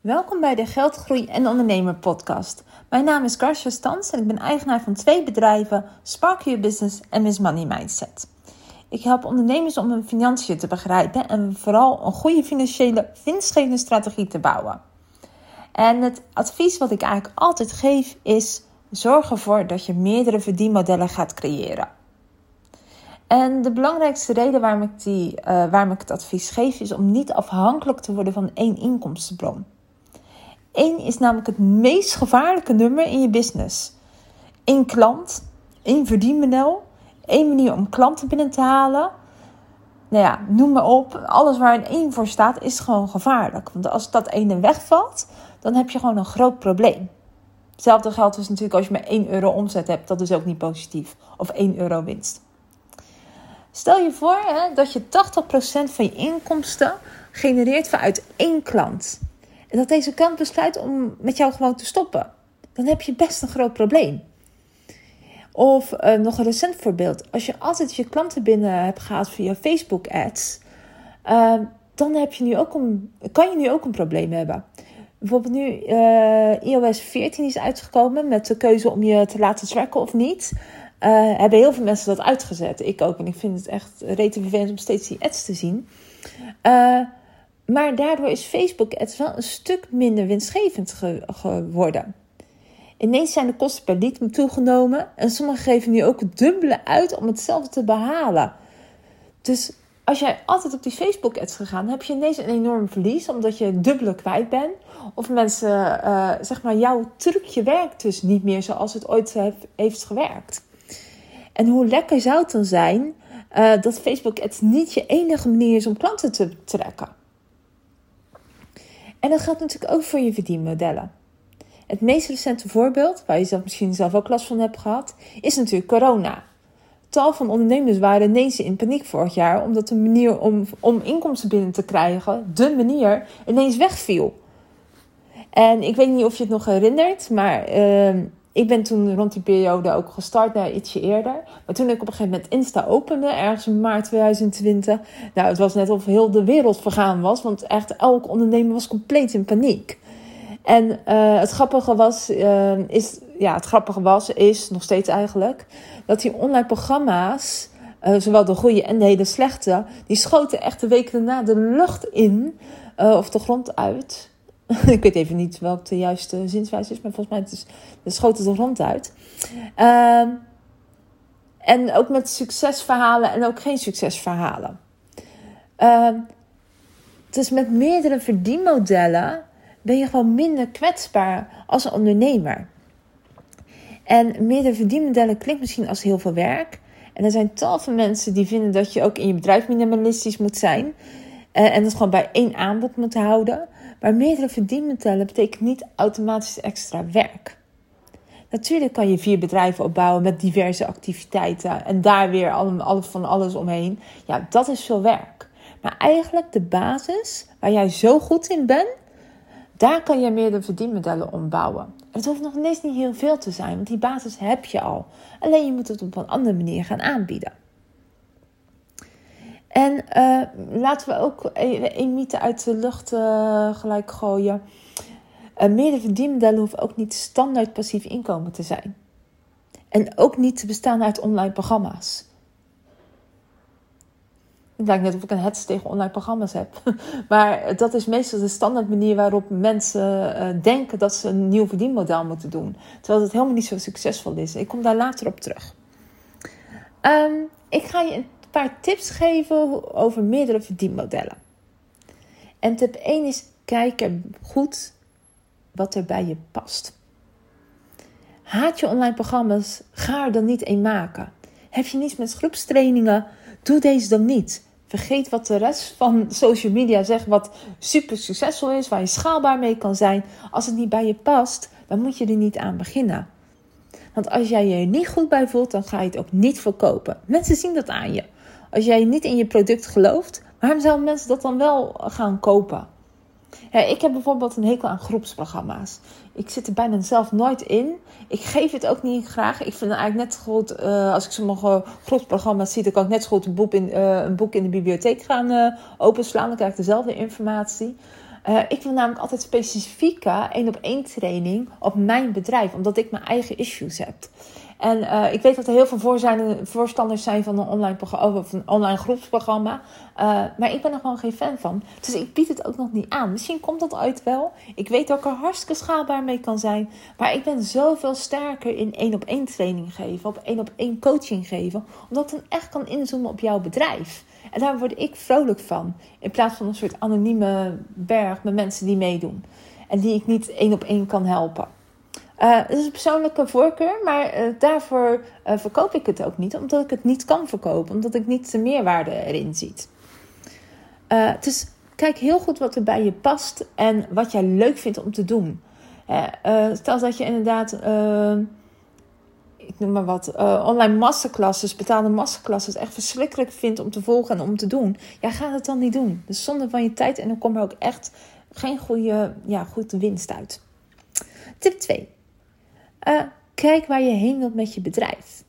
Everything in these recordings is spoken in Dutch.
Welkom bij de Geldgroei en Ondernemer podcast. Mijn naam is Karsja Stans en ik ben eigenaar van twee bedrijven, Spark Your Business en Miss Money Mindset. Ik help ondernemers om hun financiën te begrijpen en vooral een goede financiële winstgevende strategie te bouwen. En het advies wat ik eigenlijk altijd geef is: zorg ervoor dat je meerdere verdienmodellen gaat creëren. En de belangrijkste reden waarom ik, die, uh, waarom ik het advies geef is om niet afhankelijk te worden van één inkomstenbron. Eén is namelijk het meest gevaarlijke nummer in je business. Eén klant, één verdienmodel, één manier om klanten binnen te halen. Nou ja, noem maar op. Alles waar een één voor staat is gewoon gevaarlijk. Want als dat ene wegvalt, dan heb je gewoon een groot probleem. Hetzelfde geldt dus natuurlijk als je maar 1 euro omzet hebt. Dat is ook niet positief. Of 1 euro winst. Stel je voor hè, dat je 80% van je inkomsten genereert vanuit één klant. Dat deze klant besluit om met jou gewoon te stoppen. Dan heb je best een groot probleem. Of uh, nog een recent voorbeeld. Als je altijd je klanten binnen hebt gehaald via Facebook ads. Uh, dan heb je nu ook een, kan je nu ook een probleem hebben. Bijvoorbeeld nu uh, iOS 14 is uitgekomen met de keuze om je te laten tracken of niet. hebben heel veel mensen dat uitgezet. Ik ook. En ik vind het echt rete om steeds die ads te zien. Maar daardoor is Facebook ads wel een stuk minder winstgevend geworden. Ineens zijn de kosten per lead toegenomen en sommigen geven nu ook het dubbele uit om hetzelfde te behalen. Dus als jij altijd op die Facebook ads gegaan, heb je ineens een enorm verlies omdat je dubbele kwijt bent. Of mensen, uh, zeg maar, jouw trucje werkt dus niet meer zoals het ooit heeft gewerkt. En hoe lekker zou het dan zijn uh, dat Facebook ads niet je enige manier is om klanten te trekken? En dat geldt natuurlijk ook voor je verdienmodellen. Het meest recente voorbeeld, waar je zelf misschien zelf ook last van hebt gehad, is natuurlijk corona. Tal van ondernemers waren ineens in paniek vorig jaar, omdat de manier om, om inkomsten binnen te krijgen, de manier, ineens wegviel. En ik weet niet of je het nog herinnert, maar uh, ik ben toen rond die periode ook gestart, naar ietsje eerder. Maar toen ik op een gegeven moment Insta opende, ergens in maart 2020. Nou, het was net of heel de wereld vergaan was. Want echt elk ondernemer was compleet in paniek. En uh, het grappige was, uh, is, ja, het grappige was, is nog steeds eigenlijk, dat die online programma's, uh, zowel de goede en de hele slechte, die schoten echt de weken daarna de lucht in, of de grond uit. ik weet even niet welke de juiste zinswijze is, maar volgens mij is de schoten de grond uit. Uh, en ook met succesverhalen en ook geen succesverhalen. Uh, dus met meerdere verdienmodellen ben je gewoon minder kwetsbaar als een ondernemer. En meerdere verdienmodellen klinkt misschien als heel veel werk. En er zijn tal van mensen die vinden dat je ook in je bedrijf minimalistisch moet zijn. Uh, en dat gewoon bij één aanbod moet houden. Maar meerdere verdienmodellen betekent niet automatisch extra werk. Natuurlijk kan je vier bedrijven opbouwen met diverse activiteiten en daar weer van alles omheen. Ja, dat is veel werk. Maar eigenlijk de basis waar jij zo goed in bent, daar kan je meerdere verdienmodellen ombouwen. Het hoeft nog ineens niet heel veel te zijn, want die basis heb je al. Alleen je moet het op een andere manier gaan aanbieden. En uh, laten we ook een mythe uit de lucht uh, gelijk gooien. Uh, verdienmodellen hoeven ook niet standaard passief inkomen te zijn. En ook niet te bestaan uit online programma's. Het lijkt net of ik een hets tegen online programma's heb. Maar dat is meestal de standaard manier waarop mensen denken dat ze een nieuw verdienmodel moeten doen. Terwijl het helemaal niet zo succesvol is. Ik kom daar later op terug. Um, ik ga je paar tips geven over meerdere verdienmodellen. En tip 1 is: kijk er goed wat er bij je past. Haat je online programma's? Ga er dan niet een maken. Heb je niets met groepstrainingen? Doe deze dan niet. Vergeet wat de rest van social media zegt, wat super succesvol is, waar je schaalbaar mee kan zijn. Als het niet bij je past, dan moet je er niet aan beginnen. Want als jij je er niet goed bij voelt, dan ga je het ook niet verkopen. Mensen zien dat aan je. Als jij niet in je product gelooft, waarom zouden mensen dat dan wel gaan kopen? Ik heb bijvoorbeeld een hekel aan groepsprogramma's. Ik zit er bijna zelf nooit in. Ik geef het ook niet graag. Ik vind eigenlijk net zo goed, uh, als ik sommige groepsprogramma's zie, dan kan ik net zo goed een boek in, uh, een boek in de bibliotheek gaan uh, openslaan. Dan krijg ik dezelfde informatie. Ik wil namelijk altijd specifieke één op één training op mijn bedrijf, omdat ik mijn eigen issues heb. En uh, ik weet dat er heel veel voorstanders zijn van een online, online groepsprogramma. Uh, maar ik ben er gewoon geen fan van. Dus ik bied het ook nog niet aan. Misschien komt dat ooit wel. Ik weet dat ik er hartstikke schaalbaar mee kan zijn. Maar ik ben zoveel sterker in één op één training geven. Op één op één coaching geven. Omdat ik dan echt kan inzoomen op jouw bedrijf. En daar word ik vrolijk van. In plaats van een soort anonieme berg met mensen die meedoen. En die ik niet één op één kan helpen. Uh, het is een persoonlijke voorkeur, maar uh, daarvoor uh, verkoop ik het ook niet. Omdat ik het niet kan verkopen. Omdat ik niet de meerwaarde erin zie. dus kijk heel goed wat er bij je past. En wat jij leuk vindt om te doen. stel dat je inderdaad ik noem maar wat, online masterclasses, betaalde masterclasses echt verschrikkelijk vindt om te volgen en om te doen. Ja, ga het dan niet doen. Dus zonde van je tijd en dan komt er ook echt geen goede, ja, goede winst uit. Tip 2. Eh, kijk waar je heen wilt met je bedrijf.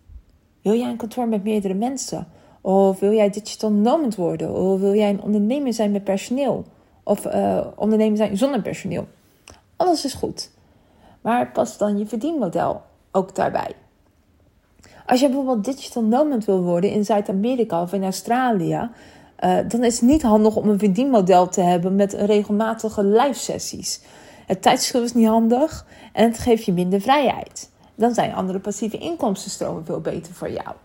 Wil jij een kantoor met meerdere mensen? Of wil jij digital nomad worden? Of wil jij een ondernemer zijn met personeel? Of uh, ondernemer zijn zonder personeel? Alles is goed. Maar pas dan je verdienmodel ook daarbij. Als je bijvoorbeeld digital nomad wil worden in Zuid-Amerika of in Australië, uh, dan is het niet handig om een verdienmodel te hebben met regelmatige live sessies. Het tijdschil is niet handig en het geeft je minder vrijheid. Dan zijn andere passieve inkomstenstromen veel beter voor jou.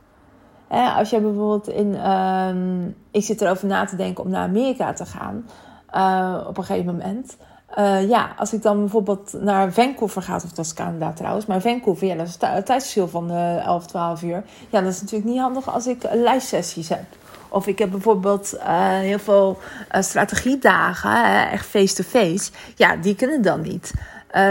als je bijvoorbeeld in. Uh, ik zit erover na te denken om naar Amerika te gaan. Uh, op een gegeven moment. Uh, ja, als ik dan bijvoorbeeld naar Vancouver ga, of dat is Canada trouwens, maar Vancouver, ja, dat is een tijdsverschil van uh, 11, 12 uur. Ja, dat is natuurlijk niet handig als ik live sessies heb. Of ik heb bijvoorbeeld uh, heel veel strategiedagen, echt face-to-face. Ja, die kunnen dan niet.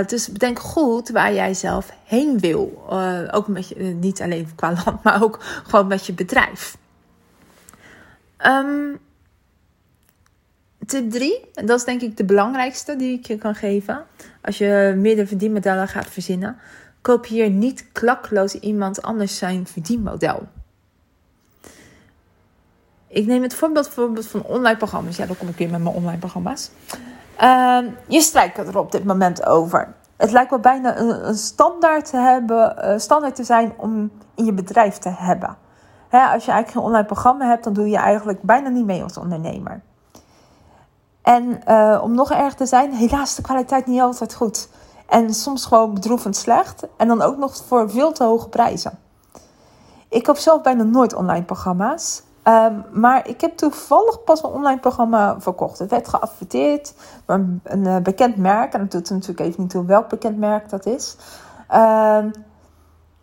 dus bedenk goed waar jij zelf heen wil. ook met je, niet alleen qua land, maar ook gewoon met je bedrijf. Um, Tip 3, en dat is denk ik de belangrijkste die ik je kan geven. Als je meerdere verdienmodellen gaat verzinnen, kopieer niet klakloos iemand anders zijn verdienmodel. Ik neem het voorbeeld, voorbeeld van online programma's. Ja, dan kom ik weer met mijn online programma's. Uh, je strijkt er op dit moment over. Het lijkt wel bijna een, een standaard te hebben, uh, standaard te zijn om in je bedrijf te hebben. Hè, als je eigenlijk geen online programma hebt, dan doe je eigenlijk bijna niet mee als ondernemer. En uh, om nog erger te zijn, helaas de kwaliteit niet altijd goed. En soms gewoon bedroevend slecht. En dan ook nog voor veel te hoge prijzen. Ik koop zelf bijna nooit online programma's. Um, maar ik heb toevallig pas een online programma verkocht. Het werd geadverteerd door een, uh, bekend merk. En dat doet natuurlijk even niet toe welk bekend merk dat is. Um,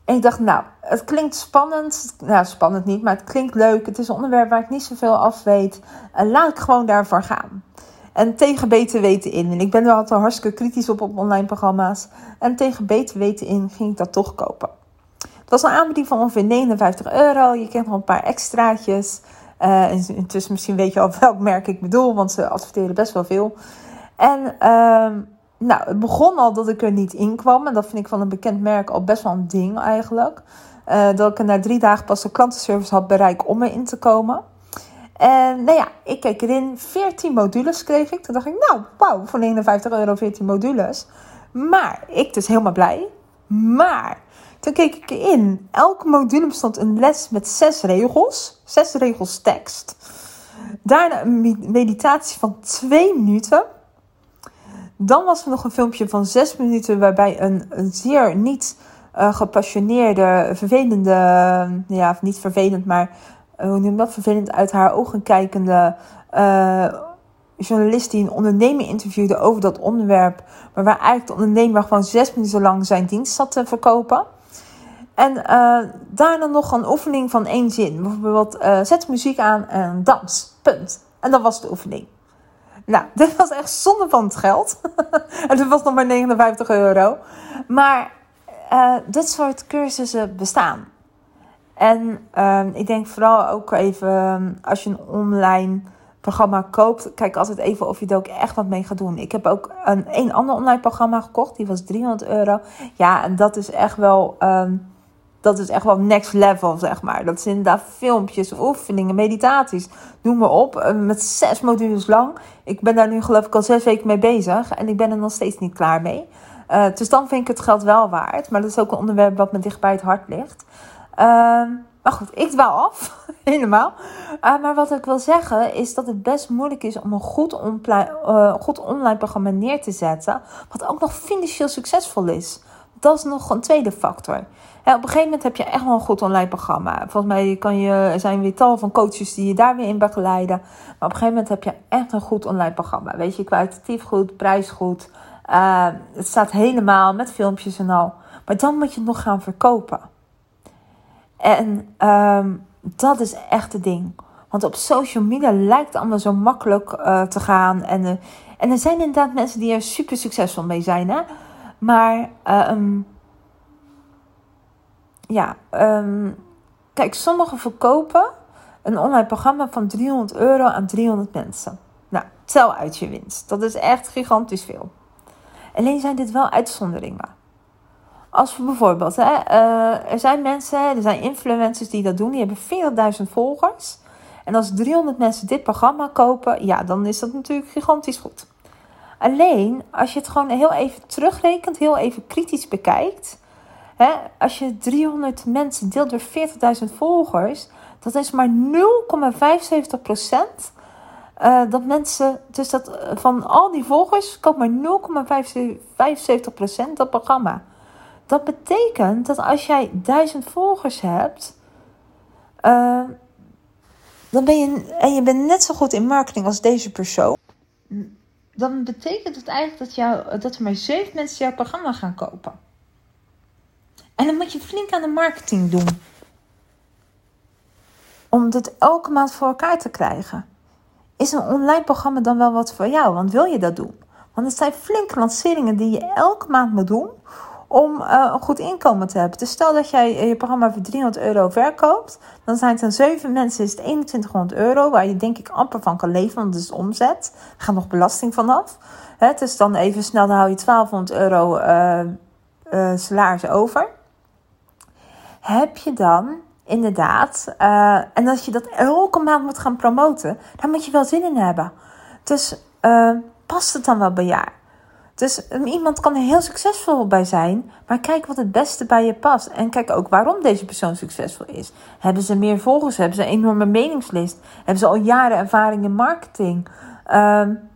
en ik dacht, nou, het klinkt spannend. Nou, spannend niet, maar het klinkt leuk. Het is een onderwerp waar ik niet zoveel af weet. En laat ik gewoon daarvoor gaan. En tegen beter weten in. En ik ben er altijd hartstikke kritisch op op online programma's. En tegen beter weten in ging ik dat toch kopen. Het was een aanbieding van ongeveer 59 euro. Je kent nog een paar extraatjes. Uh, intussen misschien weet je al welk merk ik bedoel, want ze adverteren best wel veel. En uh, nou, het begon al dat ik er niet in kwam. En dat vind ik van een bekend merk al best wel een ding eigenlijk. Uh, dat ik er na drie dagen pas de klantenservice had bereikt om erin te komen. En nou ja, ik keek erin. 14 modules kreeg ik. Toen dacht ik, nou, wauw, voor 59 euro 14 modules. Maar, ik dus helemaal blij. Maar, toen keek ik erin. Elke module bestond een les met zes regels. Zes regels tekst. Daarna een meditatie van twee minuten. Dan was er nog een filmpje van zes minuten waarbij een, een zeer niet uh, gepassioneerde, vervelende, ja, niet vervelend, maar uh, hoe noem dat, vervelend uit haar ogen kijkende journalist die een ondernemer interviewde over dat onderwerp. Maar waar eigenlijk de ondernemer gewoon zes minuten lang zijn dienst zat te verkopen. En uh, daarna nog een oefening van één zin. Bijvoorbeeld, zet muziek aan en dans. Punt. En dat was de oefening. Nou, dit was echt zonde van het geld. en dit was nog maar 59 euro. Maar dit soort cursussen bestaan. En uh, ik denk vooral ook even ehm, als je een online programma koopt, kijk altijd even of je er ook echt wat mee gaat doen. Ik heb ook een, een ander online programma gekocht, die was 300 euro. Ja, en dat is echt wel. Um, dat is echt wel next level, zeg maar. Dat zijn inderdaad filmpjes, oefeningen, meditaties, noem maar op. Eh, met zes modules lang. Ik ben daar nu geloof ik al zes weken mee bezig. En ik ben er nog steeds niet klaar mee. Uh, dus dan vind ik het geld wel waard. Maar dat is ook een onderwerp wat me dicht bij het hart ligt. Uh, maar goed, ik dwaal af. Helemaal. Uh, maar wat ik wil zeggen is dat het best moeilijk is om een goed, goed online programma neer te zetten. Wat ook nog financieel succesvol is. Dat is nog een tweede factor op een gegeven moment heb je echt wel een goed online programma. Volgens mij kan je, er zijn weer tal van coaches die je daar weer in begeleiden. Maar op een gegeven moment heb je echt een goed online programma. Weet je, kwalitatief goed, prijs goed. Uh, het staat helemaal met filmpjes en al. Maar dan moet je het nog gaan verkopen. En um, dat is echt het ding. Want op social media lijkt het allemaal zo makkelijk uh, te gaan. En, uh, en er zijn inderdaad mensen die er super succesvol mee zijn. Hè? Maar um, ja, um, kijk, sommigen verkopen een online programma van 300 euro aan 300 mensen. Nou, tel uit je winst. Dat is echt gigantisch veel. Alleen zijn dit wel uitzonderingen. Als we bijvoorbeeld, hè, uh, er zijn mensen, er zijn influencers die dat doen, die hebben 40.000 volgers. En als 300 mensen dit programma kopen, ja, dan is dat natuurlijk gigantisch goed. Alleen, als je het gewoon heel even terugrekent, heel even kritisch bekijkt, Hè, als je 300 mensen deelt door 40.000 volgers, dat is maar 0,75 procent. Uh, dat mensen, dus dat uh, van al die volgers koopt maar 0,75 procent dat programma. Dat betekent dat als jij 1000 volgers hebt, uh, dan ben je, en je bent net zo goed in marketing als deze persoon, dan betekent het eigenlijk dat, jou, dat er maar 7 mensen jouw programma gaan kopen. En dan moet je flink aan de marketing doen. Om dit elke maand voor elkaar te krijgen. Is een online programma dan wel wat voor jou? Want wil je dat doen? Want het zijn flinke lanceringen die je elke maand moet doen om uh, een goed inkomen te hebben. Dus stel dat jij je programma voor 300 euro verkoopt, dan zijn het dan 7 mensen, is het 2100 euro, waar je denk ik amper van kan leven, want het is omzet. Er gaat nog belasting vanaf. Het is dan even snel, dan hou je 1200 euro uh, uh, salaris over heb je dan inderdaad, en als je dat elke maand moet gaan promoten, daar moet je wel zin in hebben. Dus past het dan wel bij jou? Dus um, iemand kan er heel succesvol bij zijn, maar kijk wat het beste bij je past. En kijk ook waarom deze persoon succesvol is. Hebben ze meer volgers? Hebben ze een enorme meningslist? Hebben ze al jaren ervaring in marketing? Um,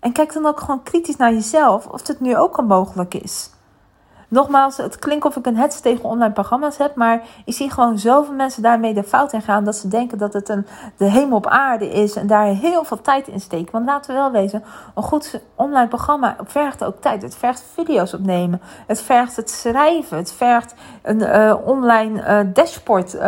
en kijk dan ook gewoon kritisch naar jezelf of het nu ook al mogelijk is. Nogmaals, het klinkt of ik een hets tegen online programma's heb, maar ik zie gewoon zoveel mensen daarmee de fout in gaan dat ze denken dat het een, de hemel op aarde is en daar heel veel tijd in steken. Want laten we wel wezen, een goed online programma vergt ook tijd. Het vergt video's opnemen, het vergt het schrijven, het vergt een uh, online uh, dashboard. Uh,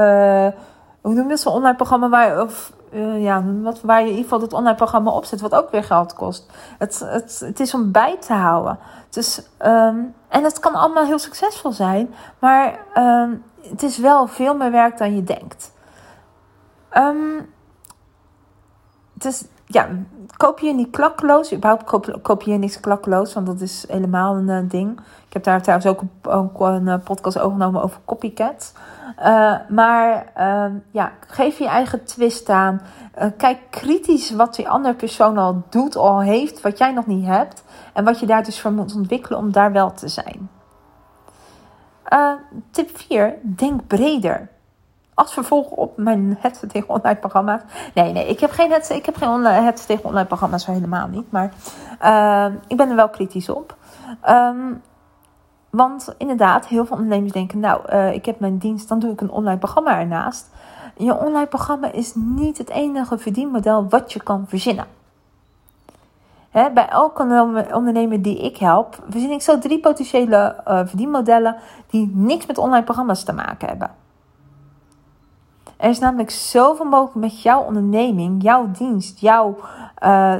hoe noem je dat zo'n online programma waar, of uh, ja, wat, waar je in ieder geval het online programma op zet, wat ook weer geld kost. Het, het, het is om bij te houden. Dus, um, en het kan allemaal heel succesvol zijn, maar um, het is wel veel meer werk dan je denkt. Um, dus ja, koop je niet klakkeloos. Überhaupt koop, je niks klakkeloos, want dat is helemaal een uh, ding. Ik heb daar trouwens ook, een uh, podcast overgenomen over copycats. Uh, maar uh, ja, geef je eigen twist aan. Kijk kritisch wat die andere persoon al doet, al heeft, wat jij nog niet hebt. En wat je daar dus voor moet ontwikkelen om daar wel te zijn. tip 4. Denk breder. Als vervolg op mijn het tegen online programma's. Nee, nee, ik heb geen het, ik heb geen online, tegen online programma's, helemaal niet. Maar ik ben er wel kritisch op. Um, want inderdaad, heel veel ondernemers denken: Nou, uh, ik heb mijn dienst, dan doe ik een online programma ernaast. Je online programma is niet het enige verdienmodel wat je kan verzinnen. Bij elke ondernemer die ik help, verzin ik zo drie potentiële uh, verdienmodellen die niks met online programma's te maken hebben. Er is namelijk zoveel mogelijk met jouw onderneming, jouw dienst, jouw, uh,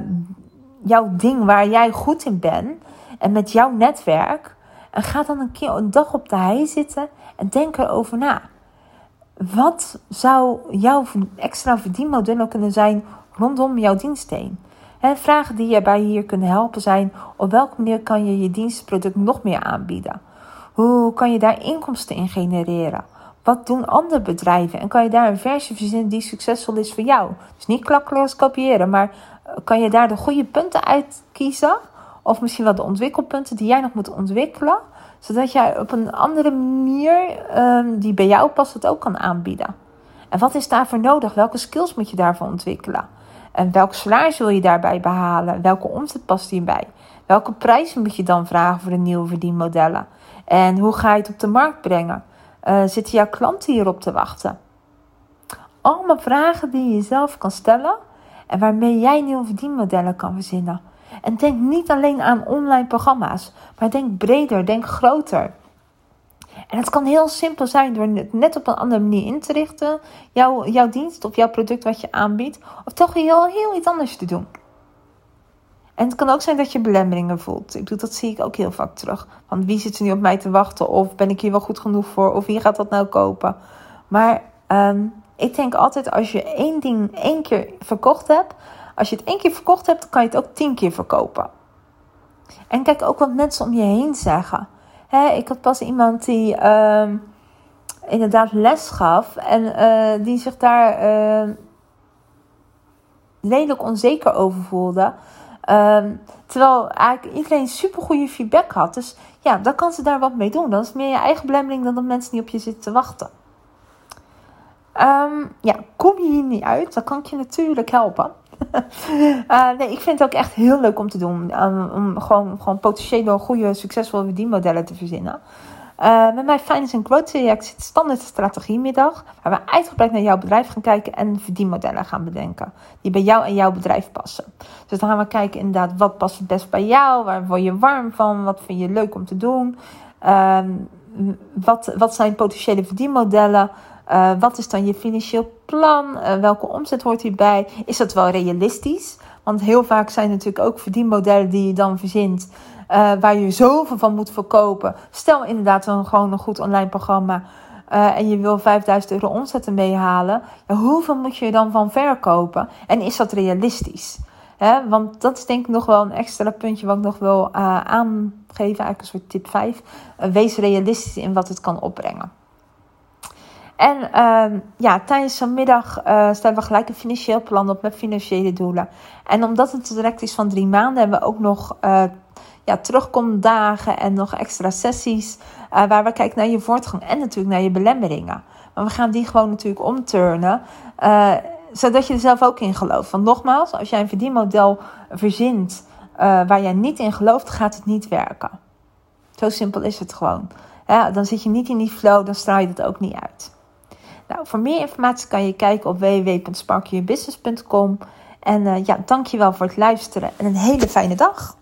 jouw ding waar jij goed in bent en met jouw netwerk en ga dan een keer een dag op de hei zitten en denk erover na. Wat zou jouw extra verdienmodellen kunnen zijn rondom jouw dienst heen? vragen die je bij hier kunnen helpen zijn: op welke manier kan je je dienstproduct nog meer aanbieden? Hoe kan je daar inkomsten in genereren? Wat doen andere bedrijven? En kan je daar een versie verzinnen die succesvol is voor jou? Dus niet klakkeloos kopiëren, maar kan je daar de goede punten uit kiezen? Of misschien wel de ontwikkelpunten die jij nog moet ontwikkelen, zodat jij op een andere manier um, die bij jou past het ook kan aanbieden. En wat is daarvoor nodig? Welke skills moet je daarvoor ontwikkelen? En welk salaris wil je daarbij behalen? Welke omzet past hierbij? Welke prijzen moet je dan vragen voor de nieuwe verdienmodellen? En hoe ga je het op de markt brengen? Uh, zitten jouw klanten hierop te wachten? Allemaal vragen die je zelf kan stellen en waarmee jij nieuwe verdienmodellen kan verzinnen. En denk niet alleen aan online programma's, maar denk breder, denk groter. En het kan heel simpel zijn door het net op een andere manier in te richten, jouw, jouw dienst of jouw product wat je aanbiedt, of toch heel, heel iets anders te doen. En het kan ook zijn dat je belemmeringen voelt. Ik bedoel, dat zie ik ook heel vaak terug. Want wie zit er nu op mij te wachten? Of ben ik hier wel goed genoeg voor? Of wie gaat dat nou kopen? Maar um, ik denk altijd als je één ding één keer verkocht hebt, als je het één keer verkocht hebt, kan je het ook tien keer verkopen. En kijk ook wat mensen om je heen zeggen. ik had pas iemand die uh, inderdaad les gaf en uh, die zich daar uh, lelijk onzeker over voelde. Um, terwijl eigenlijk iedereen super goede feedback had. Dus ja, dan kan ze daar wat mee doen. Dan is het meer je eigen belemmering dan dat mensen niet op je zitten te wachten. Um, ja, kom je hier niet uit, dan kan ik je natuurlijk helpen. uh, nee, ik vind het ook echt heel leuk om te doen. Um, om gewoon, gewoon potentieel goede, succesvolle verdienmodellen te verzinnen. Uh, met mijn Finance and Growth traject zit standaard strategiemiddag. Waar we uitgebreid naar jouw bedrijf gaan kijken en verdienmodellen gaan bedenken. Die bij jou en jouw bedrijf passen. Dus dan gaan we kijken inderdaad wat past het best bij jou. Waar word je warm van? Wat vind je leuk om te doen? Um, wat, wat zijn potentiële verdienmodellen? Uh, wat is dan je financieel plan? Uh, welke omzet hoort hierbij? Is dat wel realistisch? Want heel vaak zijn natuurlijk ook verdienmodellen die je dan verzint. Uh, waar je zoveel van moet verkopen. Stel inderdaad dan gewoon een goed online programma. en je wil 5000 euro omzet ermee halen. Ja, hoeveel moet je dan van verkopen? En is dat realistisch? Want dat is denk ik nog wel een extra puntje wat ik nog wil aangeven. Eigenlijk een soort tip 5. wees realistisch in wat het kan opbrengen. En uh, ja, tijdens zo'n middag uh, stellen we gelijk een financieel plan op met financiële doelen. En omdat het direct is van drie maanden, hebben we ook nog uh, ja, terugkomdagen en nog extra sessies. Uh, waar we kijken naar je voortgang en natuurlijk naar je belemmeringen. Maar we gaan die gewoon natuurlijk omturnen. zodat je er zelf ook in gelooft. Want nogmaals, als jij een verdienmodel verzint waar jij niet in gelooft, gaat het niet werken. Zo simpel is het gewoon. Dan zit je niet in die flow, dan straal je het ook niet uit. Nou, voor meer informatie kan je kijken op www.sparkyourbusiness.com. En uh, ja, dankjewel voor het luisteren en een hele fijne dag.